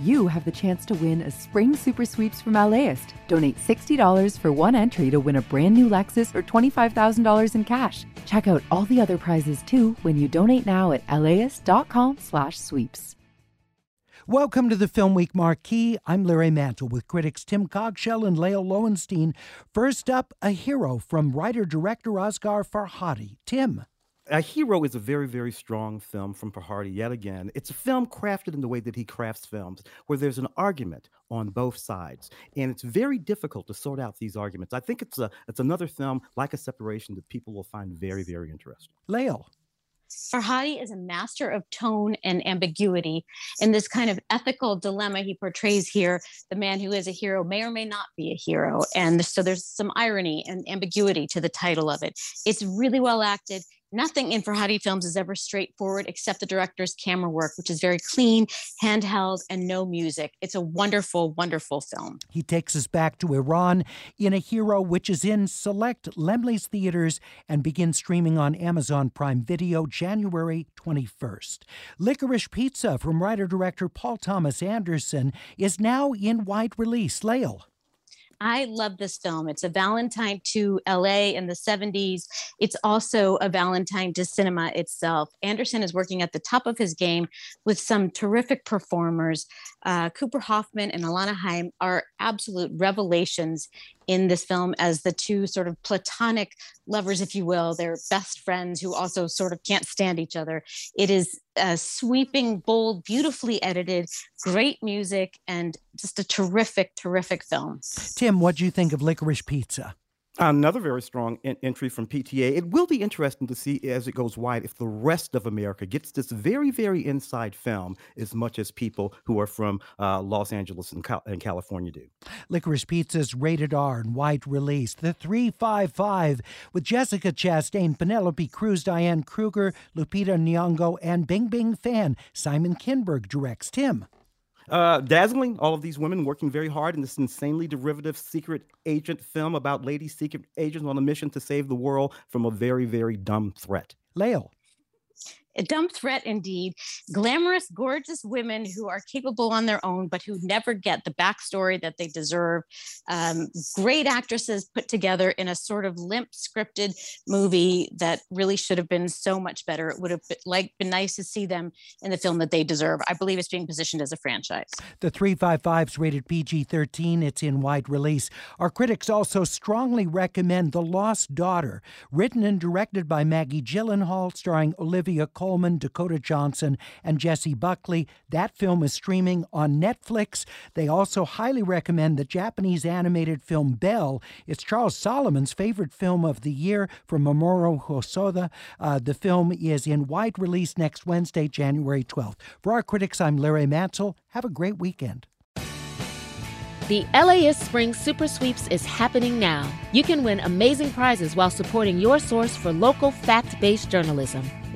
you have the chance to win a spring super sweeps from LAist. Donate $60 for one entry to win a brand new Lexus or $25,000 in cash. Check out all the other prizes too when you donate now at laist.com/sweeps. Welcome to the Film Week Marquee. I'm Larry Mantle with critics Tim Cogshell and Lael Lowenstein. First up, a hero from writer-director Asghar Farhadi. Tim. A Hero is a very, very strong film from Farhadi yet again. It's a film crafted in the way that he crafts films, where there's an argument on both sides. And it's very difficult to sort out these arguments. I think it's a it's another film like a separation that people will find very, very interesting. Lael. Farhadi is a master of tone and ambiguity. In this kind of ethical dilemma he portrays here, the man who is a hero may or may not be a hero. And so there's some irony and ambiguity to the title of it. It's really well acted. Nothing in Farhadi films is ever straightforward except the director's camera work, which is very clean, handheld, and no music. It's a wonderful, wonderful film. He takes us back to Iran in A Hero, which is in select Laemmle's theaters and begins streaming on Amazon Prime Video January 21st. Licorice Pizza from writer director Paul Thomas Anderson is now in wide release. Lael. I love this film. It's a Valentine to LA in the 70s. It's also a Valentine to cinema itself. Anderson is working at the top of his game with some terrific performers. Uh, Cooper Hoffman and Alana Haim are absolute revelations in this film as the two sort of platonic lovers, if you will. They're best friends who also sort of can't stand each other. It is a sweeping, bold, beautifully edited, great music, and just a terrific, terrific film. Tim, what do you think of Licorice Pizza? Another very strong in- entry from PTA. It will be interesting to see as it goes wide if the rest of America gets this very, very inside film as much as people who are from uh, Los Angeles and, Cal- and, California do. Licorice Pizza's rated R and wide release. The 355 with Jessica Chastain, Penelope Cruz, Diane Kruger, Lupita Nyong'o, and Bingbing Fan Simon Kinberg directs. Tim. Uh, dazzling, all of these women working very hard in this insanely derivative secret agent film about lady secret agents on a mission to save the world from a very, very dumb threat. Lael a dumb threat indeed. Glamorous, gorgeous women who are capable on their own, but who never get the backstory that they deserve. Um, great actresses put together in a sort of limp scripted movie that really should have been so much better. It would have been, like been nice to see them in the film that they deserve. I believe it's being positioned as a franchise. The 355's rated PG-13. It's in wide release. Our critics also strongly recommend The Lost Daughter, written and directed by Maggie Gyllenhaal, starring Olivia Colman, Dakota Johnson, and Jessie Buckley. That film is streaming on Netflix. They also highly recommend the Japanese animated film Belle. It's Charles Solomon's favorite film of the year from Mamoru Hosoda. Uh, the film is in wide release next Wednesday, January 12th. For our critics, I'm Larry Mantle. Have a great weekend. The LAist Spring Super Sweeps is happening now. You can win amazing prizes while supporting your source for local fact based journalism.